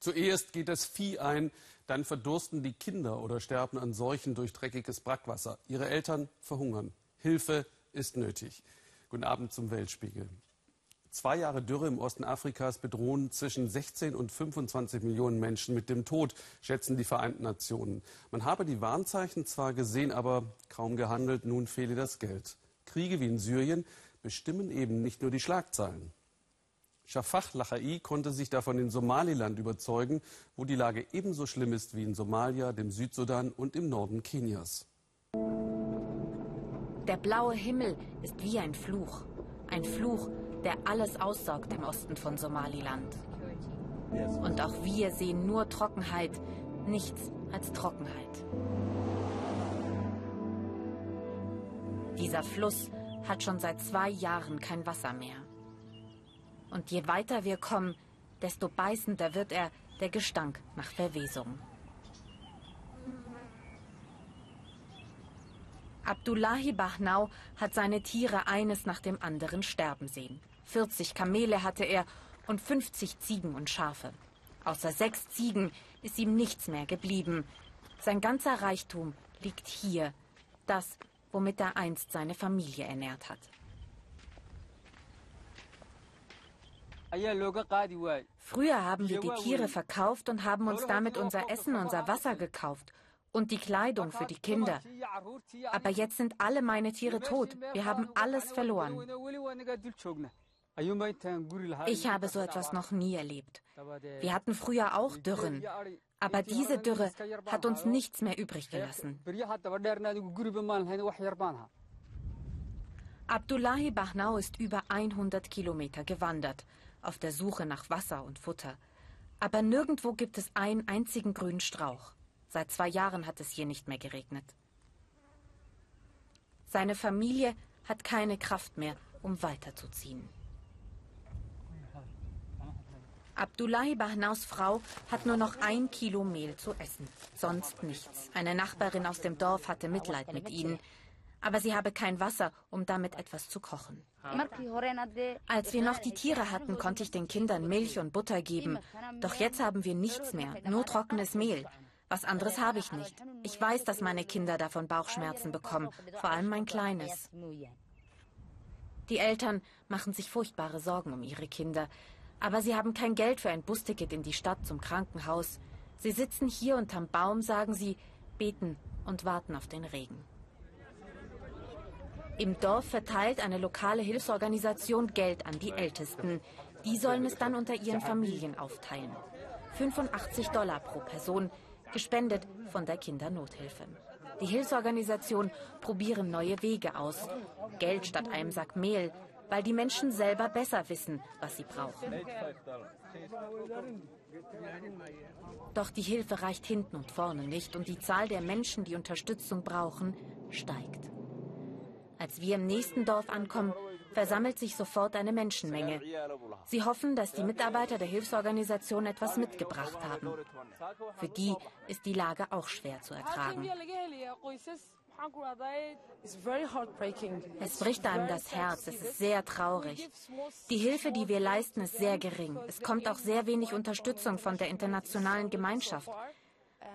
Zuerst geht das Vieh ein, dann verdursten die Kinder oder sterben an Seuchen durch dreckiges Brackwasser. Ihre Eltern verhungern. Hilfe ist nötig. Guten Abend zum Weltspiegel. Zwei Jahre Dürre im Osten Afrikas bedrohen zwischen 16 und 25 Millionen Menschen mit dem Tod, schätzen die Vereinten Nationen. Man habe die Warnzeichen zwar gesehen, aber kaum gehandelt, nun fehle das Geld. Kriege wie in Syrien bestimmen eben nicht nur die Schlagzeilen. Shafach Lachai konnte sich davon in Somaliland überzeugen, wo die Lage ebenso schlimm ist wie in Somalia, dem Südsudan und im Norden Kenias. Der blaue Himmel ist wie ein Fluch. Ein Fluch, der alles aussaugt im Osten von Somaliland. Und auch wir sehen nur Trockenheit, nichts als Trockenheit. Dieser Fluss hat schon seit zwei Jahren kein Wasser mehr. Und je weiter wir kommen, desto beißender wird er der Gestank nach Verwesung. Abdullahi Bahnau hat seine Tiere eines nach dem anderen sterben sehen. 40 Kamele hatte er und 50 Ziegen und Schafe. Außer sechs Ziegen ist ihm nichts mehr geblieben. Sein ganzer Reichtum liegt hier, das, womit er einst seine Familie ernährt hat. Früher haben wir die Tiere verkauft und haben uns damit unser Essen, unser Wasser gekauft und die Kleidung für die Kinder. Aber jetzt sind alle meine Tiere tot. Wir haben alles verloren. Ich habe so etwas noch nie erlebt. Wir hatten früher auch Dürren. Aber diese Dürre hat uns nichts mehr übrig gelassen. Abdullahi Bahnau ist über 100 Kilometer gewandert, auf der Suche nach Wasser und Futter. Aber nirgendwo gibt es einen einzigen grünen Strauch. Seit zwei Jahren hat es hier nicht mehr geregnet. Seine Familie hat keine Kraft mehr, um weiterzuziehen. Abdullahi Bahnaus Frau hat nur noch ein Kilo Mehl zu essen, sonst nichts. Eine Nachbarin aus dem Dorf hatte Mitleid mit ihnen, aber sie habe kein Wasser, um damit etwas zu kochen. Als wir noch die Tiere hatten, konnte ich den Kindern Milch und Butter geben. Doch jetzt haben wir nichts mehr, nur trockenes Mehl. Was anderes habe ich nicht. Ich weiß, dass meine Kinder davon Bauchschmerzen bekommen, vor allem mein Kleines. Die Eltern machen sich furchtbare Sorgen um ihre Kinder. Aber sie haben kein Geld für ein Busticket in die Stadt zum Krankenhaus. Sie sitzen hier unterm Baum, sagen sie, beten und warten auf den Regen. Im Dorf verteilt eine lokale Hilfsorganisation Geld an die Ältesten. Die sollen es dann unter ihren Familien aufteilen. 85 Dollar pro Person, gespendet von der Kindernothilfe. Die Hilfsorganisationen probieren neue Wege aus. Geld statt einem Sack Mehl, weil die Menschen selber besser wissen, was sie brauchen. Doch die Hilfe reicht hinten und vorne nicht und die Zahl der Menschen, die Unterstützung brauchen, steigt. Als wir im nächsten Dorf ankommen, versammelt sich sofort eine Menschenmenge. Sie hoffen, dass die Mitarbeiter der Hilfsorganisation etwas mitgebracht haben. Für die ist die Lage auch schwer zu ertragen. Es bricht einem das Herz, es ist sehr traurig. Die Hilfe, die wir leisten, ist sehr gering. Es kommt auch sehr wenig Unterstützung von der internationalen Gemeinschaft.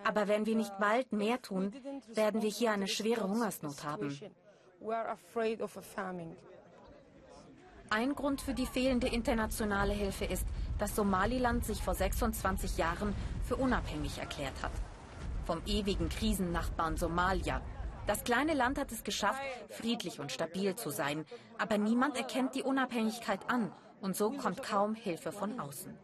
Aber wenn wir nicht bald mehr tun, werden wir hier eine schwere Hungersnot haben. Ein Grund für die fehlende internationale Hilfe ist, dass Somaliland sich vor 26 Jahren für unabhängig erklärt hat. Vom ewigen Krisennachbarn Somalia, das kleine Land hat es geschafft, friedlich und stabil zu sein. Aber niemand erkennt die Unabhängigkeit an. Und so kommt kaum Hilfe von außen.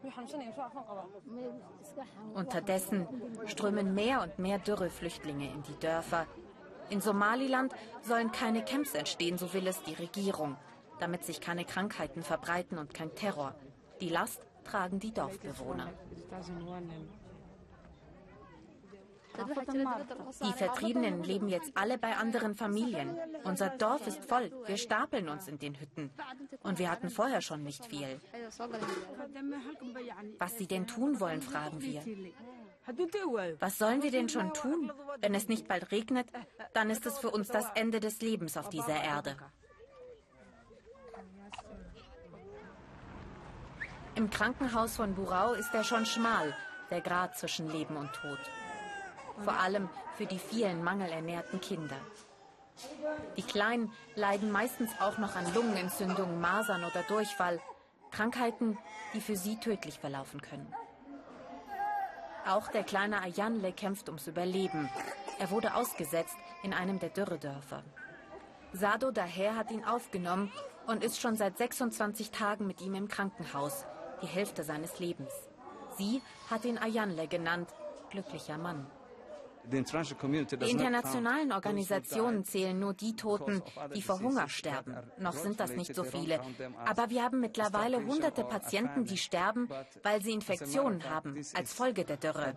Unterdessen strömen mehr und mehr Dürreflüchtlinge in die Dörfer. In Somaliland sollen keine Camps entstehen, so will es die Regierung, damit sich keine Krankheiten verbreiten und kein Terror. Die Last tragen die Dorfbewohner. Die Vertriebenen leben jetzt alle bei anderen Familien. Unser Dorf ist voll. Wir stapeln uns in den Hütten. Und wir hatten vorher schon nicht viel. Was sie denn tun wollen, fragen wir. Was sollen wir denn schon tun? Wenn es nicht bald regnet, dann ist es für uns das Ende des Lebens auf dieser Erde. Im Krankenhaus von Burau ist er schon schmal der Grad zwischen Leben und Tod. Vor allem für die vielen mangelernährten Kinder. Die Kleinen leiden meistens auch noch an Lungenentzündungen, Masern oder Durchfall. Krankheiten, die für sie tödlich verlaufen können. Auch der kleine Ayanle kämpft ums Überleben. Er wurde ausgesetzt in einem der Dürredörfer. Sado daher hat ihn aufgenommen und ist schon seit 26 Tagen mit ihm im Krankenhaus, die Hälfte seines Lebens. Sie hat ihn Ayanle genannt, glücklicher Mann. Die internationalen Organisationen zählen nur die Toten, die vor Hunger sterben. Noch sind das nicht so viele. Aber wir haben mittlerweile hunderte Patienten, die sterben, weil sie Infektionen haben, als Folge der Dürre.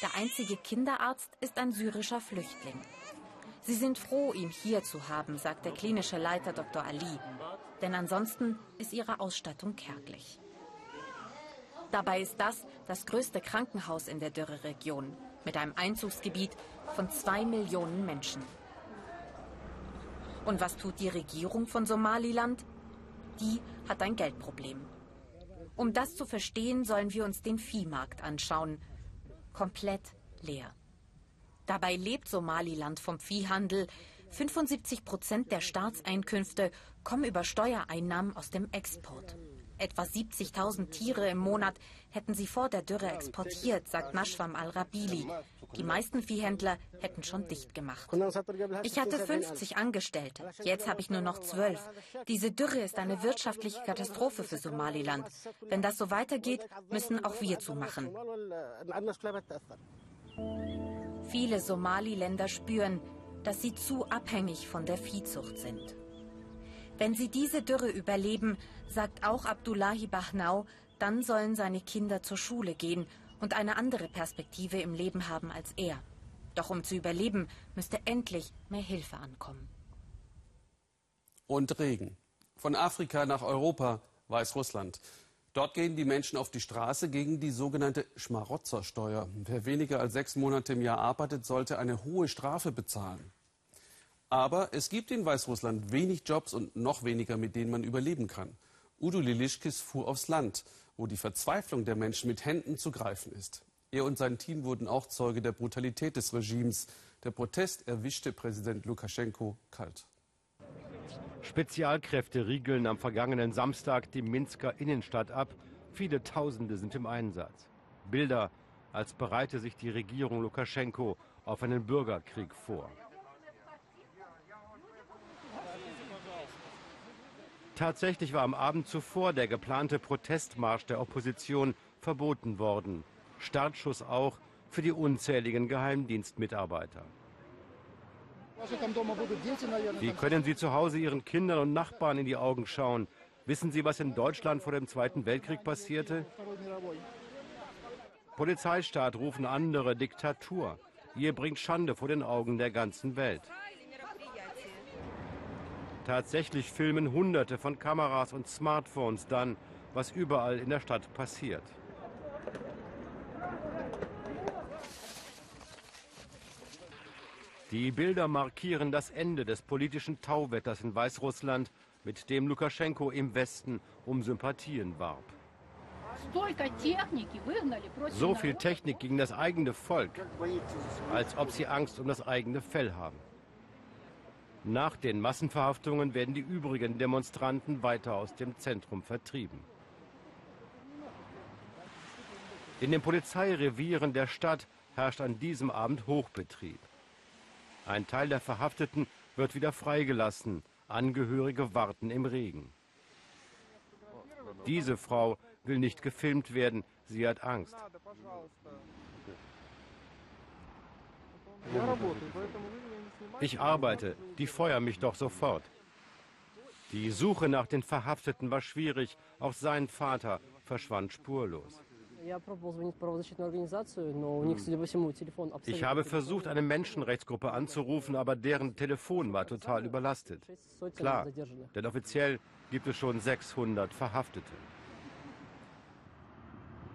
Der einzige Kinderarzt ist ein syrischer Flüchtling. Sie sind froh, ihn hier zu haben, sagt der klinische Leiter Dr. Ali. Denn ansonsten ist ihre Ausstattung kärglich. Dabei ist das das größte Krankenhaus in der Dürreregion mit einem Einzugsgebiet von zwei Millionen Menschen. Und was tut die Regierung von Somaliland? Die hat ein Geldproblem. Um das zu verstehen, sollen wir uns den Viehmarkt anschauen. Komplett leer. Dabei lebt Somaliland vom Viehhandel. 75 Prozent der Staatseinkünfte kommen über Steuereinnahmen aus dem Export. Etwa 70.000 Tiere im Monat hätten sie vor der Dürre exportiert, sagt Nashwam al-Rabili. Die meisten Viehhändler hätten schon dicht gemacht. Ich hatte 50 Angestellte, jetzt habe ich nur noch zwölf. Diese Dürre ist eine wirtschaftliche Katastrophe für Somaliland. Wenn das so weitergeht, müssen auch wir zumachen. Viele Somaliländer spüren, dass sie zu abhängig von der Viehzucht sind. Wenn sie diese Dürre überleben, sagt auch Abdullahi Bahnau, dann sollen seine Kinder zur Schule gehen und eine andere Perspektive im Leben haben als er. Doch um zu überleben, müsste endlich mehr Hilfe ankommen. Und Regen. Von Afrika nach Europa, Weißrussland. Dort gehen die Menschen auf die Straße gegen die sogenannte Schmarotzersteuer. Wer weniger als sechs Monate im Jahr arbeitet, sollte eine hohe Strafe bezahlen. Aber es gibt in Weißrussland wenig Jobs und noch weniger, mit denen man überleben kann. Udo Lilischkis fuhr aufs Land, wo die Verzweiflung der Menschen mit Händen zu greifen ist. Er und sein Team wurden auch Zeuge der Brutalität des Regimes. Der Protest erwischte Präsident Lukaschenko kalt. Spezialkräfte riegeln am vergangenen Samstag die Minsker Innenstadt ab. Viele Tausende sind im Einsatz. Bilder, als bereite sich die Regierung Lukaschenko auf einen Bürgerkrieg vor. Tatsächlich war am Abend zuvor der geplante Protestmarsch der Opposition verboten worden. Startschuss auch für die unzähligen Geheimdienstmitarbeiter. Wie können Sie zu Hause Ihren Kindern und Nachbarn in die Augen schauen? Wissen Sie, was in Deutschland vor dem Zweiten Weltkrieg passierte? Polizeistaat rufen andere Diktatur. Ihr bringt Schande vor den Augen der ganzen Welt. Tatsächlich filmen Hunderte von Kameras und Smartphones dann, was überall in der Stadt passiert. Die Bilder markieren das Ende des politischen Tauwetters in Weißrussland, mit dem Lukaschenko im Westen um Sympathien warb. So viel Technik gegen das eigene Volk, als ob sie Angst um das eigene Fell haben. Nach den Massenverhaftungen werden die übrigen Demonstranten weiter aus dem Zentrum vertrieben. In den Polizeirevieren der Stadt herrscht an diesem Abend Hochbetrieb. Ein Teil der Verhafteten wird wieder freigelassen. Angehörige warten im Regen. Diese Frau will nicht gefilmt werden. Sie hat Angst. Ich arbeite, die feuern mich doch sofort. Die Suche nach den Verhafteten war schwierig. Auch sein Vater verschwand spurlos. Ich habe versucht, eine Menschenrechtsgruppe anzurufen, aber deren Telefon war total überlastet. Klar, denn offiziell gibt es schon 600 Verhaftete.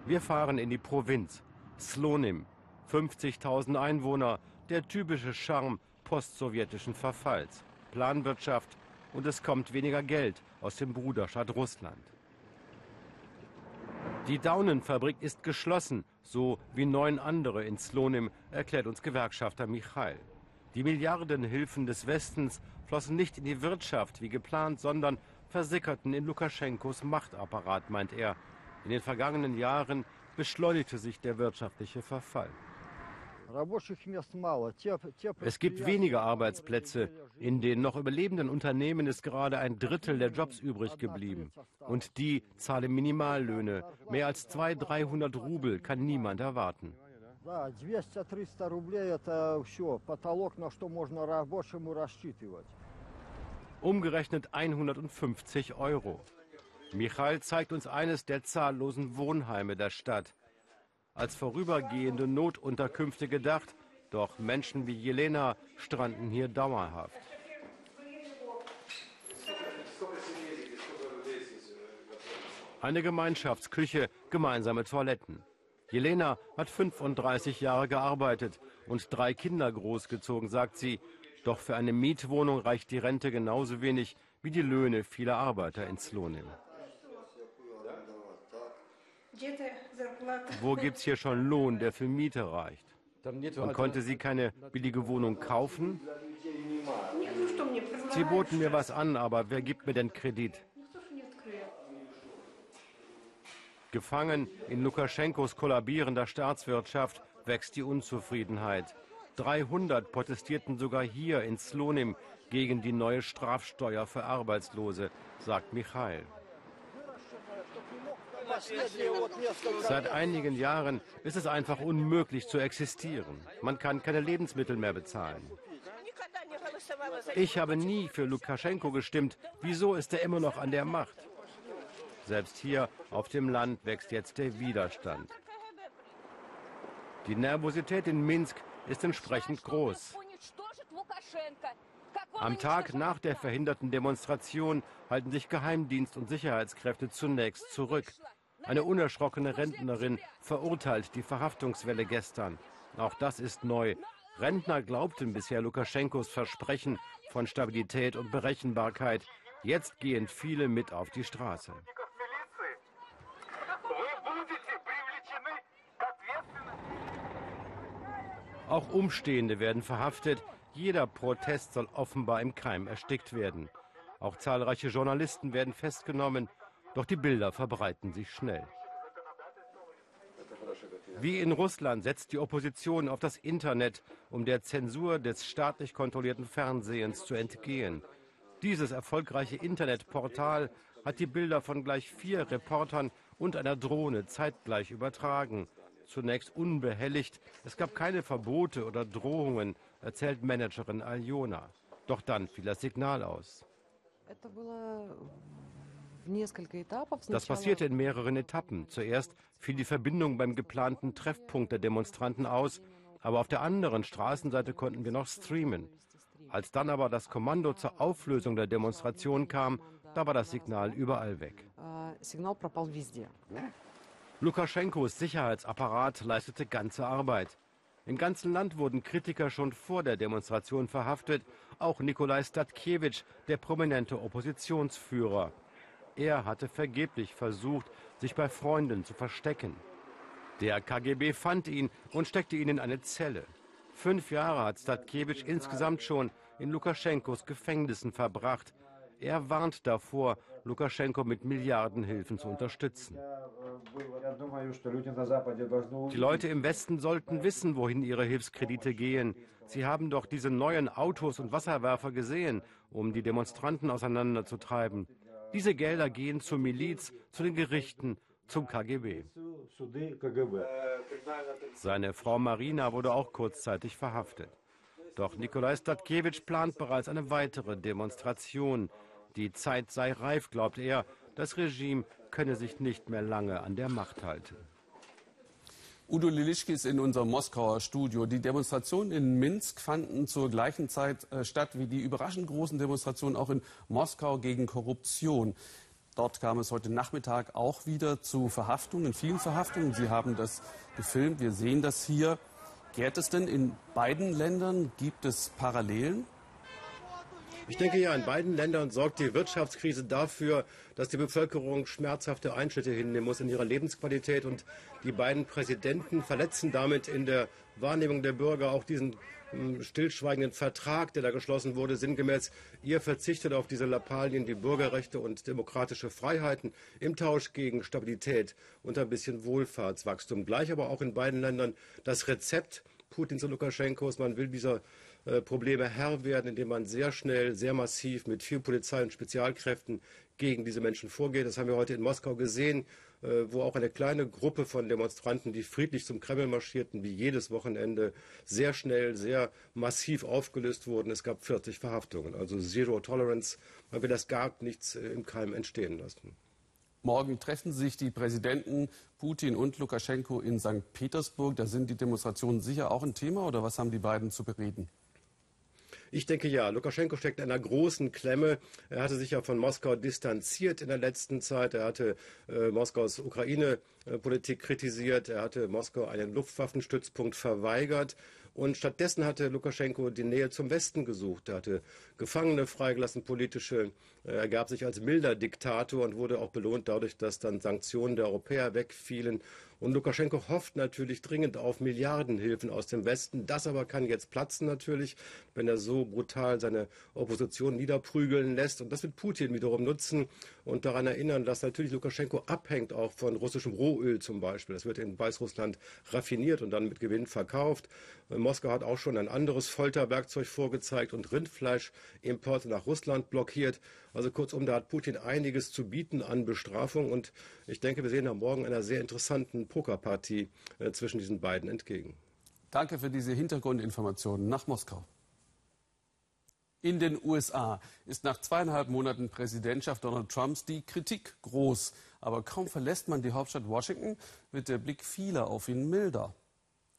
Wir fahren in die Provinz, Slonim, 50.000 Einwohner, der typische Charme postsowjetischen Verfalls, Planwirtschaft und es kommt weniger Geld aus dem Bruderstaat Russland. Die Daunenfabrik ist geschlossen, so wie neun andere in Slonim, erklärt uns Gewerkschafter Michail. Die Milliardenhilfen des Westens flossen nicht in die Wirtschaft wie geplant, sondern versickerten in Lukaschenkos Machtapparat, meint er. In den vergangenen Jahren beschleunigte sich der wirtschaftliche Verfall. Es gibt weniger Arbeitsplätze. In den noch überlebenden Unternehmen ist gerade ein Drittel der Jobs übrig geblieben. Und die zahlen Minimallöhne. Mehr als 200, 300 Rubel kann niemand erwarten. Umgerechnet 150 Euro. Michael zeigt uns eines der zahllosen Wohnheime der Stadt als vorübergehende Notunterkünfte gedacht, doch Menschen wie Jelena stranden hier dauerhaft. Eine Gemeinschaftsküche, gemeinsame Toiletten. Jelena hat 35 Jahre gearbeitet und drei Kinder großgezogen, sagt sie. Doch für eine Mietwohnung reicht die Rente genauso wenig wie die Löhne vieler Arbeiter in Slonim. Wo gibt es hier schon Lohn, der für Miete reicht? Und konnte sie keine billige Wohnung kaufen? Sie boten mir was an, aber wer gibt mir denn Kredit? Gefangen in Lukaschenkos kollabierender Staatswirtschaft wächst die Unzufriedenheit. 300 protestierten sogar hier in Slonim gegen die neue Strafsteuer für Arbeitslose, sagt Michail. Seit einigen Jahren ist es einfach unmöglich zu existieren. Man kann keine Lebensmittel mehr bezahlen. Ich habe nie für Lukaschenko gestimmt. Wieso ist er immer noch an der Macht? Selbst hier auf dem Land wächst jetzt der Widerstand. Die Nervosität in Minsk ist entsprechend groß. Am Tag nach der verhinderten Demonstration halten sich Geheimdienst und Sicherheitskräfte zunächst zurück. Eine unerschrockene Rentnerin verurteilt die Verhaftungswelle gestern. Auch das ist neu. Rentner glaubten bisher Lukaschenkos Versprechen von Stabilität und Berechenbarkeit. Jetzt gehen viele mit auf die Straße. Auch Umstehende werden verhaftet. Jeder Protest soll offenbar im Keim erstickt werden. Auch zahlreiche Journalisten werden festgenommen. Doch die Bilder verbreiten sich schnell. Wie in Russland setzt die Opposition auf das Internet, um der Zensur des staatlich kontrollierten Fernsehens zu entgehen. Dieses erfolgreiche Internetportal hat die Bilder von gleich vier Reportern und einer Drohne zeitgleich übertragen. Zunächst unbehelligt, es gab keine Verbote oder Drohungen, erzählt Managerin Aljona. Doch dann fiel das Signal aus. Das passierte in mehreren Etappen. Zuerst fiel die Verbindung beim geplanten Treffpunkt der Demonstranten aus, aber auf der anderen Straßenseite konnten wir noch streamen. Als dann aber das Kommando zur Auflösung der Demonstration kam, da war das Signal überall weg. Lukaschenkos Sicherheitsapparat leistete ganze Arbeit. Im ganzen Land wurden Kritiker schon vor der Demonstration verhaftet, auch Nikolai Statkiewicz, der prominente Oppositionsführer. Er hatte vergeblich versucht, sich bei Freunden zu verstecken. Der KGB fand ihn und steckte ihn in eine Zelle. Fünf Jahre hat Statkewitsch insgesamt schon in Lukaschenkos Gefängnissen verbracht. Er warnt davor, Lukaschenko mit Milliardenhilfen zu unterstützen. Die Leute im Westen sollten wissen, wohin ihre Hilfskredite gehen. Sie haben doch diese neuen Autos und Wasserwerfer gesehen, um die Demonstranten auseinanderzutreiben. Diese Gelder gehen zur Miliz, zu den Gerichten, zum KGB. Seine Frau Marina wurde auch kurzzeitig verhaftet. Doch Nikolai Statkiewicz plant bereits eine weitere Demonstration. Die Zeit sei reif, glaubt er. Das Regime könne sich nicht mehr lange an der Macht halten. Udo Lilischki ist in unserem Moskauer Studio. Die Demonstrationen in Minsk fanden zur gleichen Zeit äh, statt wie die überraschend großen Demonstrationen auch in Moskau gegen Korruption. Dort kam es heute Nachmittag auch wieder zu Verhaftungen, vielen Verhaftungen. Sie haben das gefilmt, wir sehen das hier. Gärt es denn in beiden Ländern? Gibt es Parallelen? Ich denke ja, in beiden Ländern sorgt die Wirtschaftskrise dafür, dass die Bevölkerung schmerzhafte Einschnitte hinnehmen muss in ihrer Lebensqualität. Und die beiden Präsidenten verletzen damit in der Wahrnehmung der Bürger auch diesen hm, stillschweigenden Vertrag, der da geschlossen wurde, sinngemäß, ihr verzichtet auf diese Lappalien wie Bürgerrechte und demokratische Freiheiten im Tausch gegen Stabilität und ein bisschen Wohlfahrtswachstum. Gleich aber auch in beiden Ländern das Rezept Putins und Lukaschenkos, man will dieser Probleme Herr werden, indem man sehr schnell, sehr massiv mit viel Polizei und Spezialkräften gegen diese Menschen vorgeht. Das haben wir heute in Moskau gesehen. Äh, wo auch eine kleine Gruppe von Demonstranten, die friedlich zum Kreml marschierten, wie jedes Wochenende, sehr schnell, sehr massiv aufgelöst wurden. Es gab 40 Verhaftungen. Also Zero Tolerance. Man will das gar nichts äh, im Keim entstehen lassen. Morgen treffen sich die Präsidenten Putin und Lukaschenko in St. Petersburg. Da sind die Demonstrationen sicher auch ein Thema oder was haben die beiden zu bereden? Ich denke ja, Lukaschenko steckt in einer großen Klemme. Er hatte sich ja von Moskau distanziert in der letzten Zeit. Er hatte äh, Moskaus Ukraine-Politik kritisiert. Er hatte Moskau einen Luftwaffenstützpunkt verweigert. Und stattdessen hatte Lukaschenko die Nähe zum Westen gesucht. Er hatte Gefangene freigelassen, politische. Er gab sich als milder Diktator und wurde auch belohnt dadurch, dass dann Sanktionen der Europäer wegfielen. Und Lukaschenko hofft natürlich dringend auf Milliardenhilfen aus dem Westen. Das aber kann jetzt platzen natürlich, wenn er so brutal seine Opposition niederprügeln lässt. Und das wird Putin wiederum nutzen und daran erinnern, dass natürlich Lukaschenko abhängt auch von russischem Rohöl zum Beispiel. Das wird in Weißrussland raffiniert und dann mit Gewinn verkauft. Moskau hat auch schon ein anderes Folterwerkzeug vorgezeigt und Rindfleischimporte nach Russland blockiert. Also kurzum, da hat Putin einiges zu bieten an Bestrafung und ich denke, wir sehen am Morgen einer sehr interessanten Pokerpartie äh, zwischen diesen beiden entgegen. Danke für diese Hintergrundinformationen nach Moskau. In den USA ist nach zweieinhalb Monaten Präsidentschaft Donald Trumps die Kritik groß. Aber kaum verlässt man die Hauptstadt Washington, wird der Blick vieler auf ihn milder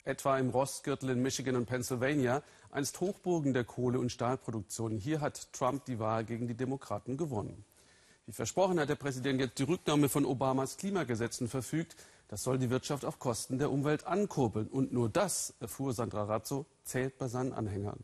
etwa im Rostgürtel in Michigan und Pennsylvania, einst Hochburgen der Kohle- und Stahlproduktion. Hier hat Trump die Wahl gegen die Demokraten gewonnen. Wie versprochen hat der Präsident jetzt die Rücknahme von Obamas Klimagesetzen verfügt. Das soll die Wirtschaft auf Kosten der Umwelt ankurbeln. Und nur das, erfuhr Sandra Razzo, zählt bei seinen Anhängern.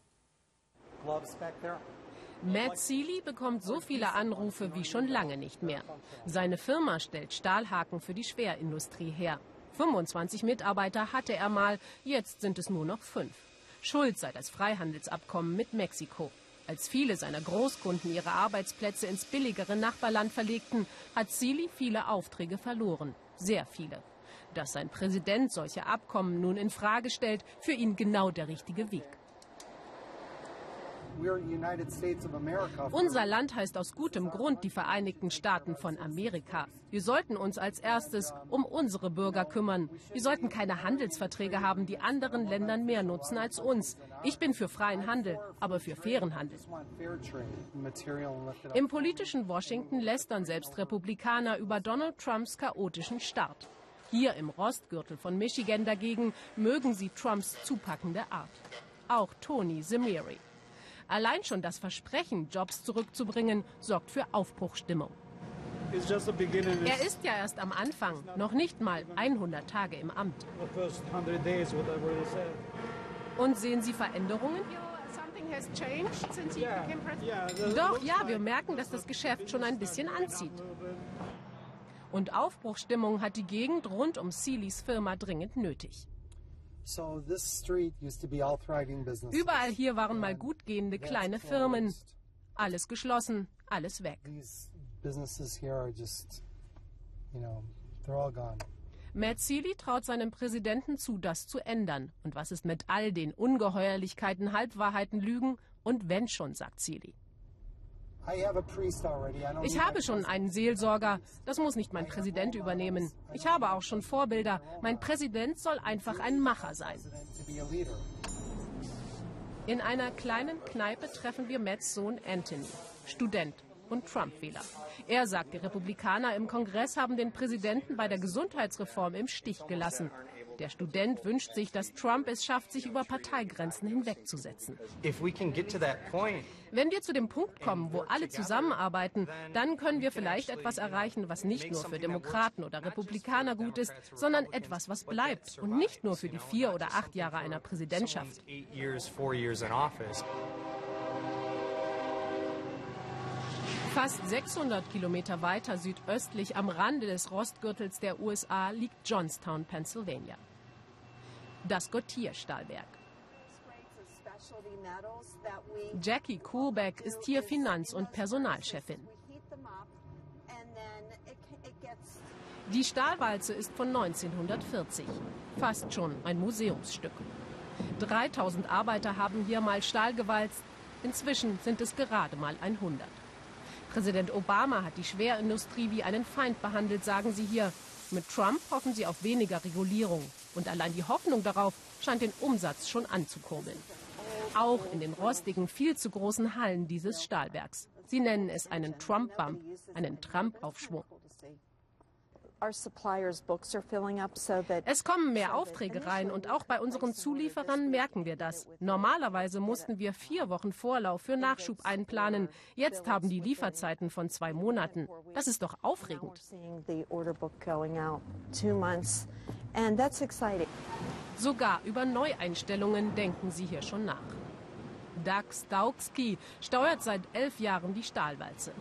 Matt Seeley bekommt so viele Anrufe wie schon lange nicht mehr. Seine Firma stellt Stahlhaken für die Schwerindustrie her. 25 Mitarbeiter hatte er mal, jetzt sind es nur noch fünf. Schuld sei das Freihandelsabkommen mit Mexiko. Als viele seiner Großkunden ihre Arbeitsplätze ins billigere Nachbarland verlegten, hat Sili viele Aufträge verloren. Sehr viele. Dass sein Präsident solche Abkommen nun in Frage stellt, für ihn genau der richtige Weg. Unser Land heißt aus gutem Grund die Vereinigten Staaten von Amerika. Wir sollten uns als erstes um unsere Bürger kümmern. Wir sollten keine Handelsverträge haben, die anderen Ländern mehr nutzen als uns. Ich bin für freien Handel, aber für fairen Handel. Im politischen Washington lästern selbst Republikaner über Donald Trumps chaotischen Start. Hier im Rostgürtel von Michigan dagegen mögen sie Trumps zupackende Art. Auch Tony Zemiri. Allein schon das Versprechen, Jobs zurückzubringen, sorgt für Aufbruchstimmung. Er ist ja erst am Anfang, noch nicht mal 100 Tage im Amt. Und sehen Sie Veränderungen? Doch, ja, wir merken, dass das Geschäft schon ein bisschen anzieht. Und Aufbruchstimmung hat die Gegend rund um Seelys Firma dringend nötig. Überall hier waren mal gut gehende kleine Firmen. Alles geschlossen, alles weg. Matt Seeley traut seinem Präsidenten zu, das zu ändern. Und was ist mit all den Ungeheuerlichkeiten, Halbwahrheiten, Lügen? Und wenn schon, sagt Seeley. Ich habe schon einen Seelsorger. Das muss nicht mein Präsident übernehmen. Ich habe auch schon Vorbilder. Mein Präsident soll einfach ein Macher sein. In einer kleinen Kneipe treffen wir Matts Sohn Anthony, Student und Trump-Wähler. Er sagt, die Republikaner im Kongress haben den Präsidenten bei der Gesundheitsreform im Stich gelassen. Der Student wünscht sich, dass Trump es schafft, sich über Parteigrenzen hinwegzusetzen. Wenn wir zu dem Punkt kommen, wo alle zusammenarbeiten, dann können wir vielleicht etwas erreichen, was nicht nur für Demokraten oder Republikaner gut ist, sondern etwas, was bleibt und nicht nur für die vier oder acht Jahre einer Präsidentschaft. Fast 600 Kilometer weiter südöstlich am Rande des Rostgürtels der USA liegt Johnstown, Pennsylvania. Das Gotier-Stahlwerk. Jackie Coolbeck ist hier Finanz- und Personalchefin. Die Stahlwalze ist von 1940, fast schon ein Museumsstück. 3000 Arbeiter haben hier mal Stahl gewalzt, inzwischen sind es gerade mal 100. Präsident Obama hat die Schwerindustrie wie einen Feind behandelt, sagen sie hier. Mit Trump hoffen sie auf weniger Regulierung. Und allein die Hoffnung darauf scheint den Umsatz schon anzukurbeln. Auch in den rostigen, viel zu großen Hallen dieses Stahlwerks. Sie nennen es einen Trump-Bump, einen Trump-Aufschwung. Es kommen mehr Aufträge rein und auch bei unseren Zulieferern merken wir das. Normalerweise mussten wir vier Wochen Vorlauf für Nachschub einplanen. Jetzt haben die Lieferzeiten von zwei Monaten. Das ist doch aufregend. Sogar über Neueinstellungen denken sie hier schon nach. Doug Staukski steuert seit elf Jahren die Stahlwalze.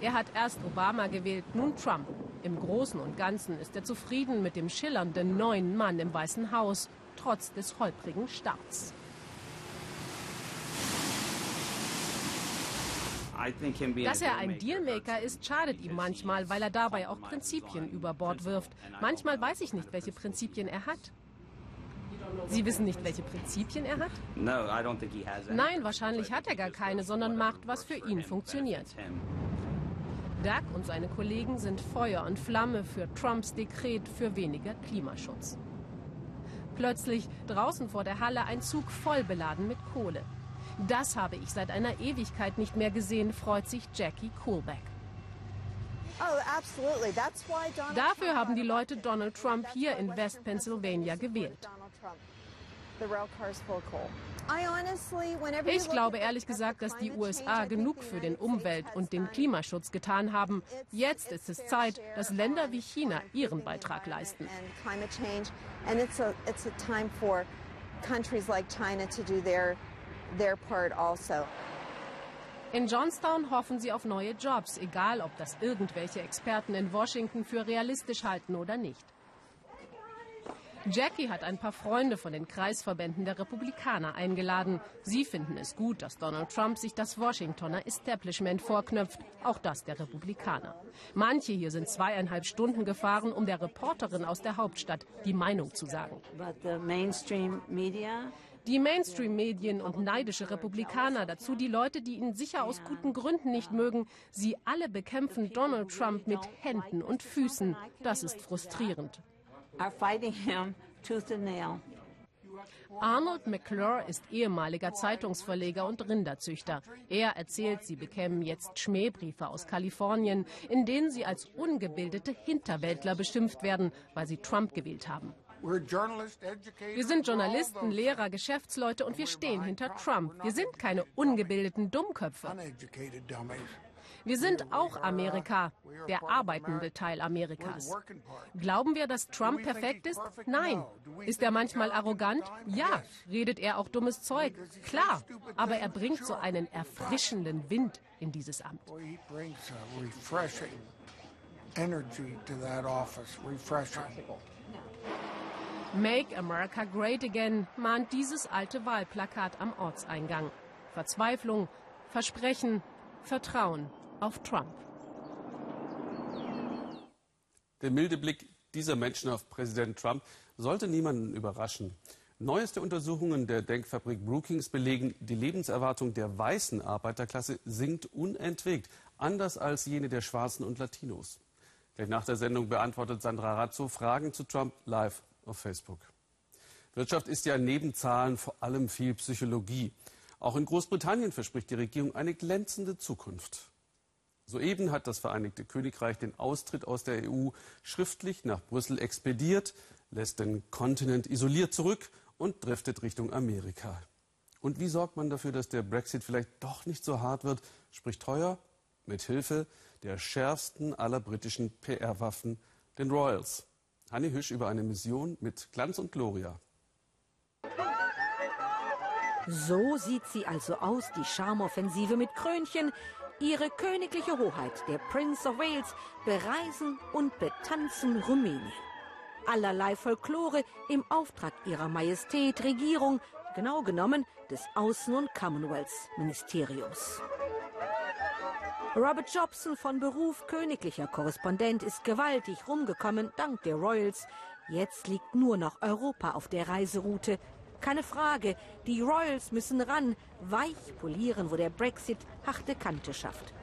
Er hat erst Obama gewählt, nun Trump. Im Großen und Ganzen ist er zufrieden mit dem schillernden neuen Mann im Weißen Haus, trotz des holprigen Starts. Dass er ein Dealmaker ist, schadet ihm manchmal, weil er dabei auch Prinzipien über Bord wirft. Manchmal weiß ich nicht, welche Prinzipien er hat. Sie wissen nicht, welche Prinzipien er hat? Nein, wahrscheinlich hat er gar keine, sondern macht, was für ihn funktioniert. Doug und seine Kollegen sind Feuer und Flamme für Trumps Dekret für weniger Klimaschutz. Plötzlich draußen vor der Halle ein Zug voll beladen mit Kohle. Das habe ich seit einer Ewigkeit nicht mehr gesehen, freut sich Jackie Coolbeck. Oh, Dafür haben die Leute Donald Trump hier in West Pennsylvania gewählt. Ich glaube ehrlich gesagt, dass die USA genug für den Umwelt- und den Klimaschutz getan haben. Jetzt ist es Zeit, dass Länder wie China ihren Beitrag leisten. Also. In Johnstown hoffen sie auf neue Jobs, egal ob das irgendwelche Experten in Washington für realistisch halten oder nicht. Jackie hat ein paar Freunde von den Kreisverbänden der Republikaner eingeladen. Sie finden es gut, dass Donald Trump sich das Washingtoner Establishment vorknöpft, auch das der Republikaner. Manche hier sind zweieinhalb Stunden gefahren, um der Reporterin aus der Hauptstadt die Meinung zu sagen. Die Mainstream-Medien und neidische Republikaner, dazu die Leute, die ihn sicher aus guten Gründen nicht mögen, sie alle bekämpfen Donald Trump mit Händen und Füßen. Das ist frustrierend are fighting him tooth and nail. Arnold McClure ist ehemaliger Zeitungsverleger und Rinderzüchter. Er erzählt, sie bekämen jetzt Schmähbriefe aus Kalifornien, in denen sie als ungebildete Hinterwäldler beschimpft werden, weil sie Trump gewählt haben. Wir sind Journalisten, Lehrer, Geschäftsleute und wir stehen hinter Trump. Wir sind keine ungebildeten Dummköpfe. Wir sind auch Amerika, der arbeitende Teil Amerikas. Glauben wir, dass Trump perfekt ist? Nein. Ist er manchmal arrogant? Ja. Redet er auch dummes Zeug? Klar. Aber er bringt so einen erfrischenden Wind in dieses Amt. Make America Great Again mahnt dieses alte Wahlplakat am Ortseingang. Verzweiflung, Versprechen, Vertrauen auf Trump. Der milde Blick dieser Menschen auf Präsident Trump sollte niemanden überraschen. Neueste Untersuchungen der Denkfabrik Brookings belegen, die Lebenserwartung der weißen Arbeiterklasse sinkt unentwegt, anders als jene der Schwarzen und Latinos. Gleich nach der Sendung beantwortet Sandra Razzo Fragen zu Trump live auf Facebook. Wirtschaft ist ja neben Zahlen vor allem viel Psychologie. Auch in Großbritannien verspricht die Regierung eine glänzende Zukunft. Soeben hat das Vereinigte Königreich den Austritt aus der EU schriftlich nach Brüssel expediert, lässt den Kontinent isoliert zurück und driftet Richtung Amerika. Und wie sorgt man dafür, dass der Brexit vielleicht doch nicht so hart wird? Spricht teuer mit Hilfe der schärfsten aller britischen PR-Waffen, den Royals. Hanni Hüsch über eine Mission mit Glanz und Gloria. So sieht sie also aus, die Charmoffensive mit Krönchen, Ihre königliche Hoheit, der Prince of Wales, bereisen und betanzen Rumänien. Allerlei Folklore im Auftrag ihrer Majestät, Regierung, genau genommen des Außen- und Commonwealth-Ministeriums. Robert Jobson von Beruf königlicher Korrespondent ist gewaltig rumgekommen, dank der Royals. Jetzt liegt nur noch Europa auf der Reiseroute. Keine Frage, die Royals müssen ran, weich polieren, wo der Brexit harte Kante schafft.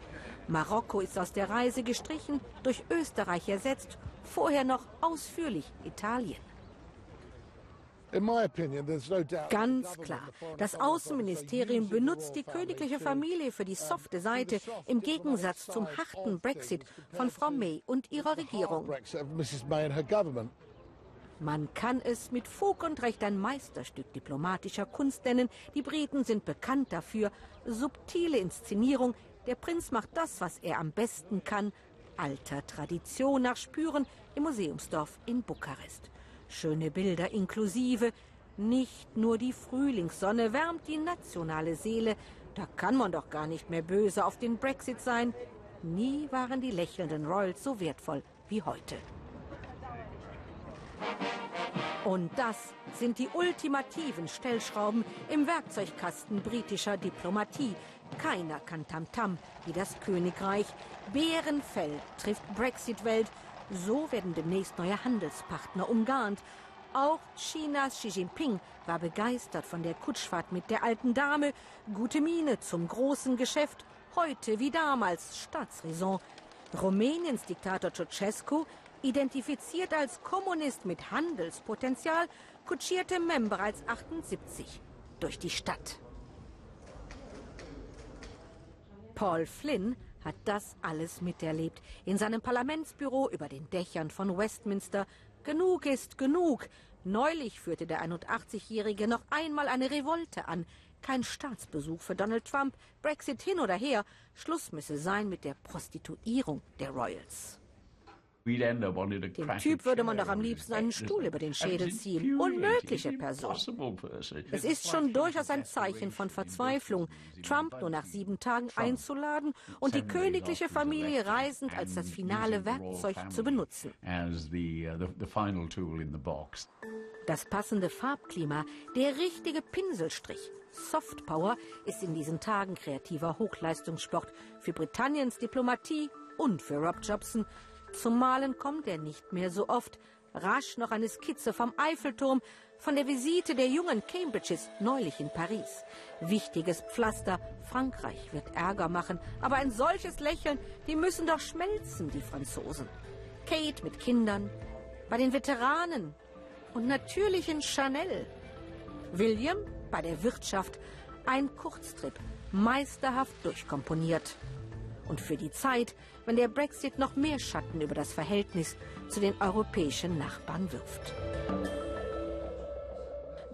Marokko ist aus der Reise gestrichen, durch Österreich ersetzt, vorher noch ausführlich Italien. Ganz klar, das Außenministerium benutzt die königliche Familie für die softe Seite im Gegensatz zum harten Brexit von Frau May und ihrer Regierung. Man kann es mit Fug und Recht ein Meisterstück diplomatischer Kunst nennen. Die Briten sind bekannt dafür. Subtile Inszenierung. Der Prinz macht das, was er am besten kann. Alter Tradition nach Spüren im Museumsdorf in Bukarest. Schöne Bilder inklusive. Nicht nur die Frühlingssonne wärmt die nationale Seele. Da kann man doch gar nicht mehr böse auf den Brexit sein. Nie waren die lächelnden Royals so wertvoll wie heute. Und das sind die ultimativen Stellschrauben im Werkzeugkasten britischer Diplomatie. Keiner kann Tamtam -Tam wie das Königreich. Bärenfell trifft Brexit-Welt so werden demnächst neue Handelspartner umgarnt. Auch Chinas Xi Jinping war begeistert von der Kutschfahrt mit der alten Dame. Gute Miene zum großen Geschäft. Heute wie damals Staatsräson. Rumäniens Diktator Ceausescu, identifiziert als Kommunist mit Handelspotenzial, kutschierte Mem bereits 78 durch die Stadt. Paul Flynn hat das alles miterlebt. In seinem Parlamentsbüro über den Dächern von Westminster. Genug ist genug. Neulich führte der 81-Jährige noch einmal eine Revolte an. Kein Staatsbesuch für Donald Trump, Brexit hin oder her. Schluss müsse sein mit der Prostituierung der Royals. Dem Typ würde man doch am liebsten einen Stuhl über den Schädel ziehen. Unmögliche Person. Es ist schon durchaus ein Zeichen von Verzweiflung, Trump nur nach sieben Tagen einzuladen und die königliche Familie reisend als das finale Werkzeug zu benutzen. Uh, das passende Farbklima, der richtige Pinselstrich. Softpower ist in diesen Tagen kreativer Hochleistungssport für Britanniens Diplomatie und für Rob Jobson, zum Malen kommt er nicht mehr so oft. Rasch noch eine Skizze vom Eiffelturm, von der Visite der jungen Cambridges neulich in Paris. Wichtiges Pflaster, Frankreich wird Ärger machen, aber ein solches Lächeln, die müssen doch schmelzen, die Franzosen. Kate mit Kindern, bei den Veteranen und natürlich in Chanel. William bei der Wirtschaft, ein Kurztrip, meisterhaft durchkomponiert. Und für die Zeit, wenn der Brexit noch mehr Schatten über das Verhältnis zu den europäischen Nachbarn wirft.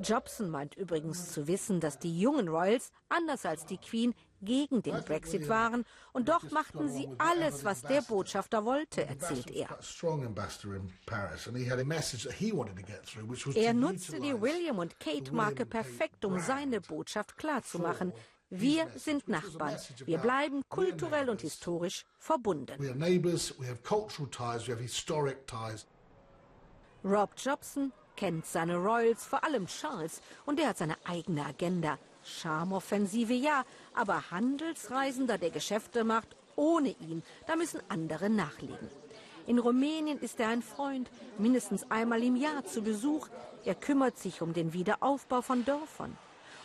Jobson meint übrigens zu wissen, dass die jungen Royals, anders als die Queen, gegen den Brexit waren und doch machten sie alles, was der Botschafter wollte, erzählt er. Er nutzte die William und Kate Marke perfekt, um seine Botschaft klarzumachen. Wir sind Nachbarn. Wir bleiben kulturell und historisch verbunden. Rob Jobson kennt seine Royals, vor allem Charles, und er hat seine eigene Agenda. Charmoffensive ja, aber Handelsreisender, der Geschäfte macht, ohne ihn, da müssen andere nachlegen. In Rumänien ist er ein Freund, mindestens einmal im Jahr zu Besuch. Er kümmert sich um den Wiederaufbau von Dörfern,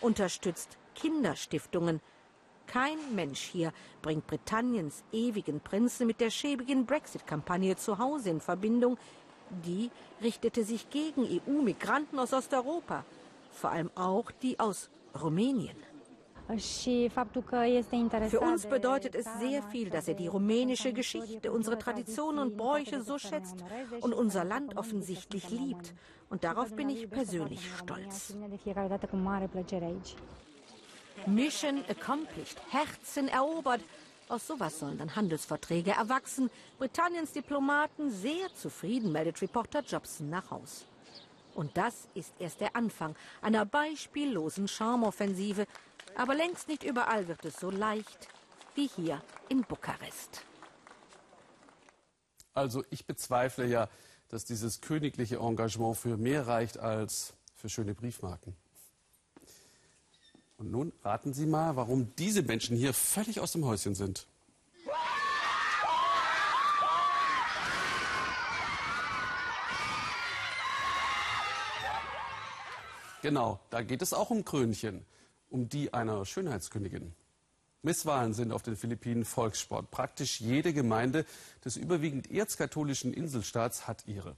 unterstützt Kinderstiftungen. Kein Mensch hier bringt Britanniens ewigen Prinzen mit der schäbigen Brexit-Kampagne zu Hause in Verbindung. Die richtete sich gegen EU-Migranten aus Osteuropa, vor allem auch die aus Rumänien. Für uns bedeutet es sehr viel, dass er die rumänische Geschichte, unsere Traditionen und Bräuche so schätzt und unser Land offensichtlich liebt. Und darauf bin ich persönlich stolz. Mission accomplished, Herzen erobert. Aus sowas sollen dann Handelsverträge erwachsen. Britanniens Diplomaten sehr zufrieden, meldet Reporter Jobson nach Haus. Und das ist erst der Anfang einer beispiellosen Charmoffensive. Aber längst nicht überall wird es so leicht. wie hier in Bukarest. Also ich bezweifle ja, dass dieses königliche Engagement für mehr reicht als für schöne Briefmarken. Und nun raten Sie mal, warum diese Menschen hier völlig aus dem Häuschen sind. Genau, da geht es auch um Krönchen, um die einer Schönheitskönigin. Misswahlen sind auf den Philippinen Volkssport. Praktisch jede Gemeinde des überwiegend erzkatholischen Inselstaats hat ihre.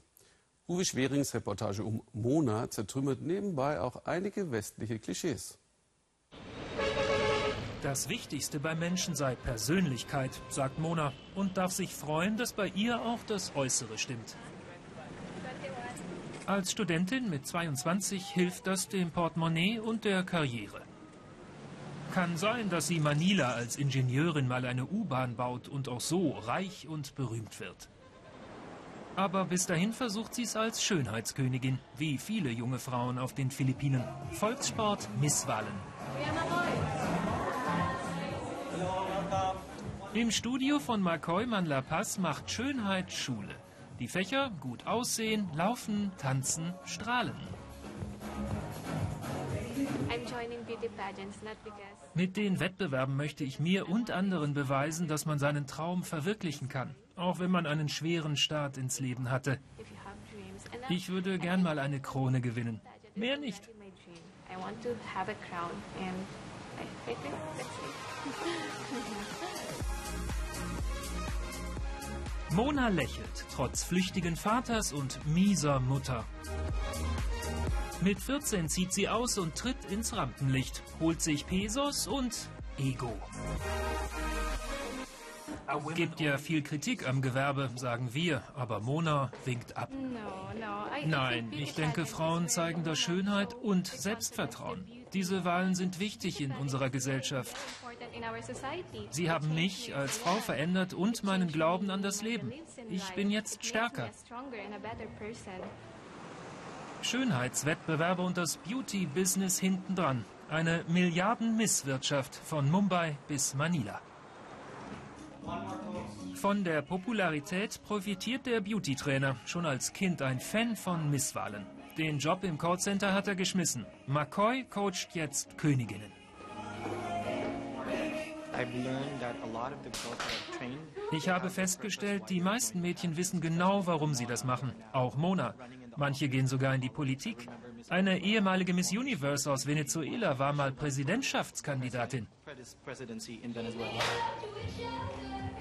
Uwe Schwerings Reportage um Mona zertrümmert nebenbei auch einige westliche Klischees. Das Wichtigste beim Menschen sei Persönlichkeit, sagt Mona und darf sich freuen, dass bei ihr auch das Äußere stimmt. Als Studentin mit 22 hilft das dem Portemonnaie und der Karriere. Kann sein, dass sie Manila als Ingenieurin mal eine U-Bahn baut und auch so reich und berühmt wird. Aber bis dahin versucht sie es als Schönheitskönigin, wie viele junge Frauen auf den Philippinen. Volkssport Misswahlen. Im Studio von Macoy La Paz macht Schönheit Schule. Die Fächer gut aussehen, laufen, tanzen, strahlen. Mit den Wettbewerben möchte ich mir und anderen beweisen, dass man seinen Traum verwirklichen kann, auch wenn man einen schweren Start ins Leben hatte. Ich würde gern mal eine Krone gewinnen. Mehr nicht. Mona lächelt, trotz flüchtigen Vaters und mieser Mutter. Mit 14 zieht sie aus und tritt ins Rampenlicht, holt sich Pesos und Ego. Gibt ja viel Kritik am Gewerbe, sagen wir, aber Mona winkt ab. Nein, ich denke, Frauen zeigen da Schönheit und Selbstvertrauen. Diese Wahlen sind wichtig in unserer Gesellschaft. Sie haben mich als Frau verändert und meinen Glauben an das Leben. Ich bin jetzt stärker. Schönheitswettbewerbe und das Beauty-Business hintendran. Eine Milliarden-Misswirtschaft von Mumbai bis Manila. Von der Popularität profitiert der Beauty-Trainer, schon als Kind ein Fan von Misswahlen. Den Job im Callcenter hat er geschmissen. McCoy coacht jetzt Königinnen. Ich habe festgestellt, die meisten Mädchen wissen genau, warum sie das machen. Auch Mona. Manche gehen sogar in die Politik. Eine ehemalige Miss Universe aus Venezuela war mal Präsidentschaftskandidatin.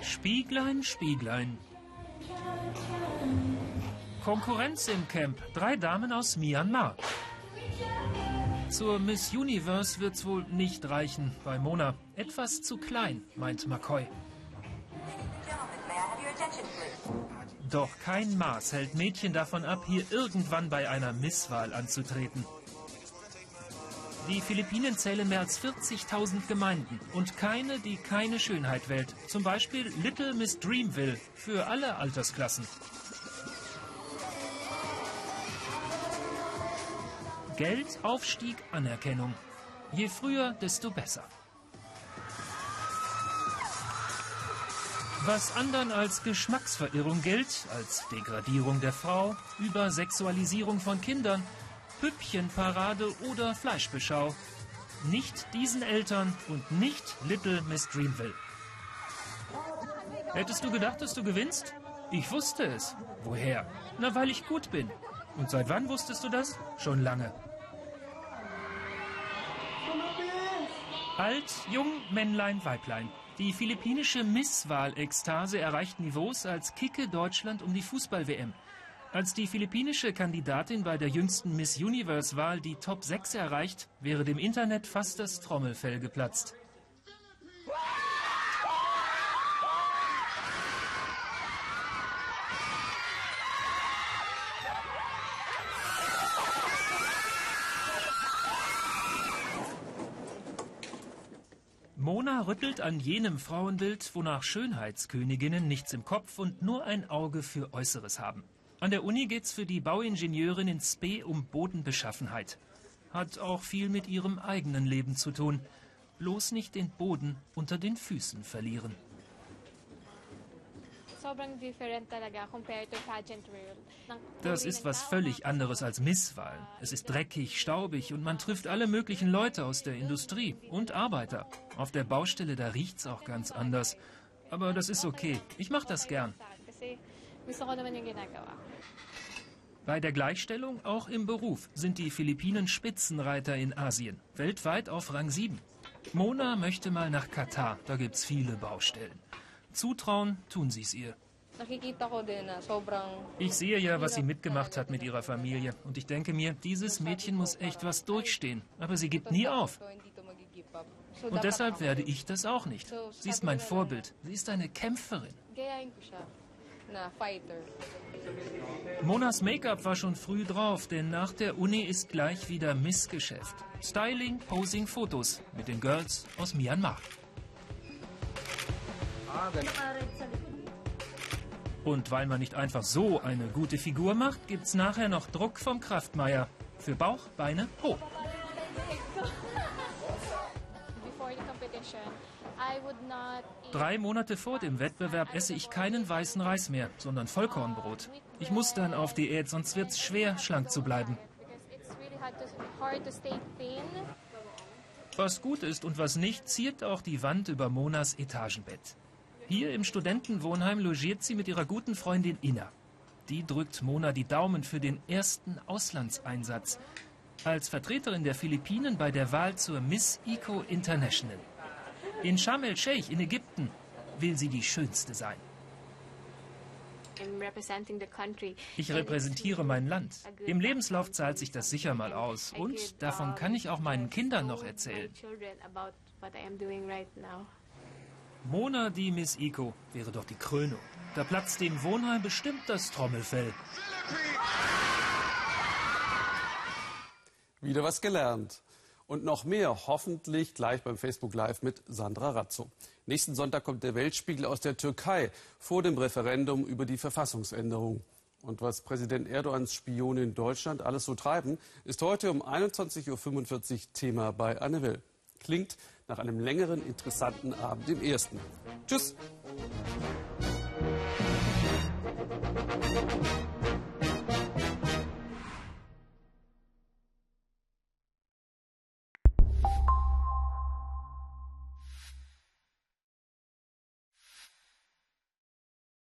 Spieglein, Spieglein. Konkurrenz im Camp. Drei Damen aus Myanmar. Zur Miss Universe wird's wohl nicht reichen bei Mona. Etwas zu klein, meint McCoy. Doch kein Maß hält Mädchen davon ab, hier irgendwann bei einer Misswahl anzutreten. Die Philippinen zählen mehr als 40.000 Gemeinden und keine, die keine Schönheit wählt. Zum Beispiel Little Miss Dreamville für alle Altersklassen. Geld, Aufstieg, Anerkennung. Je früher, desto besser. Was anderen als Geschmacksverirrung gilt, als Degradierung der Frau, Übersexualisierung von Kindern, Püppchenparade oder Fleischbeschau. Nicht diesen Eltern und nicht Little Miss Dreamville. Hättest du gedacht, dass du gewinnst? Ich wusste es. Woher? Na, weil ich gut bin. Und seit wann wusstest du das? Schon lange. Alt, jung, Männlein, Weiblein. Die philippinische Misswahl-Ekstase erreicht Niveaus, als kicke Deutschland um die Fußball-WM. Als die philippinische Kandidatin bei der jüngsten Miss Universe-Wahl die Top 6 erreicht, wäre dem Internet fast das Trommelfell geplatzt. Mona rüttelt an jenem Frauenbild, wonach Schönheitsköniginnen nichts im Kopf und nur ein Auge für Äußeres haben. An der Uni geht's für die Bauingenieurin in Spee um Bodenbeschaffenheit. Hat auch viel mit ihrem eigenen Leben zu tun. bloß nicht den Boden unter den Füßen verlieren. Das ist was völlig anderes als Misswahlen. Es ist dreckig, staubig und man trifft alle möglichen Leute aus der Industrie und Arbeiter. Auf der Baustelle, da riecht's auch ganz anders. Aber das ist okay. Ich mache das gern. Bei der Gleichstellung, auch im Beruf, sind die Philippinen Spitzenreiter in Asien, weltweit auf Rang 7. Mona möchte mal nach Katar, da gibt's viele Baustellen. Zutrauen tun sie es ihr. Ich sehe ja, was sie mitgemacht hat mit ihrer Familie. Und ich denke mir, dieses Mädchen muss echt was durchstehen. Aber sie gibt nie auf. Und deshalb werde ich das auch nicht. Sie ist mein Vorbild. Sie ist eine Kämpferin. Monas Make-up war schon früh drauf, denn nach der Uni ist gleich wieder Missgeschäft. Styling, Posing, Fotos mit den Girls aus Myanmar. Und weil man nicht einfach so eine gute Figur macht, gibt's nachher noch Druck vom Kraftmeier. Für Bauch, Beine, Po. Drei Monate vor dem Wettbewerb esse ich keinen weißen Reis mehr, sondern Vollkornbrot. Ich muss dann auf Diät, sonst wird's schwer, schlank zu bleiben. Was gut ist und was nicht, ziert auch die Wand über Monas Etagenbett. Hier im Studentenwohnheim logiert sie mit ihrer guten Freundin Inna. Die drückt Mona die Daumen für den ersten Auslandseinsatz als Vertreterin der Philippinen bei der Wahl zur Miss Eco International. In Sharm el-Sheikh in Ägypten will sie die Schönste sein. Ich repräsentiere mein Land. Im Lebenslauf zahlt sich das sicher mal aus. Und davon kann ich auch meinen Kindern noch erzählen. Mona die Miss Eco wäre doch die Krönung. Da platzt dem Wohnheim bestimmt das Trommelfell. Wieder was gelernt. Und noch mehr, hoffentlich gleich beim Facebook Live mit Sandra Razzo. Nächsten Sonntag kommt der Weltspiegel aus der Türkei vor dem Referendum über die Verfassungsänderung. Und was Präsident Erdogans Spione in Deutschland alles so treiben, ist heute um 21.45 Uhr Thema bei Anne Will. Klingt nach einem längeren, interessanten Abend im ersten. Tschüss!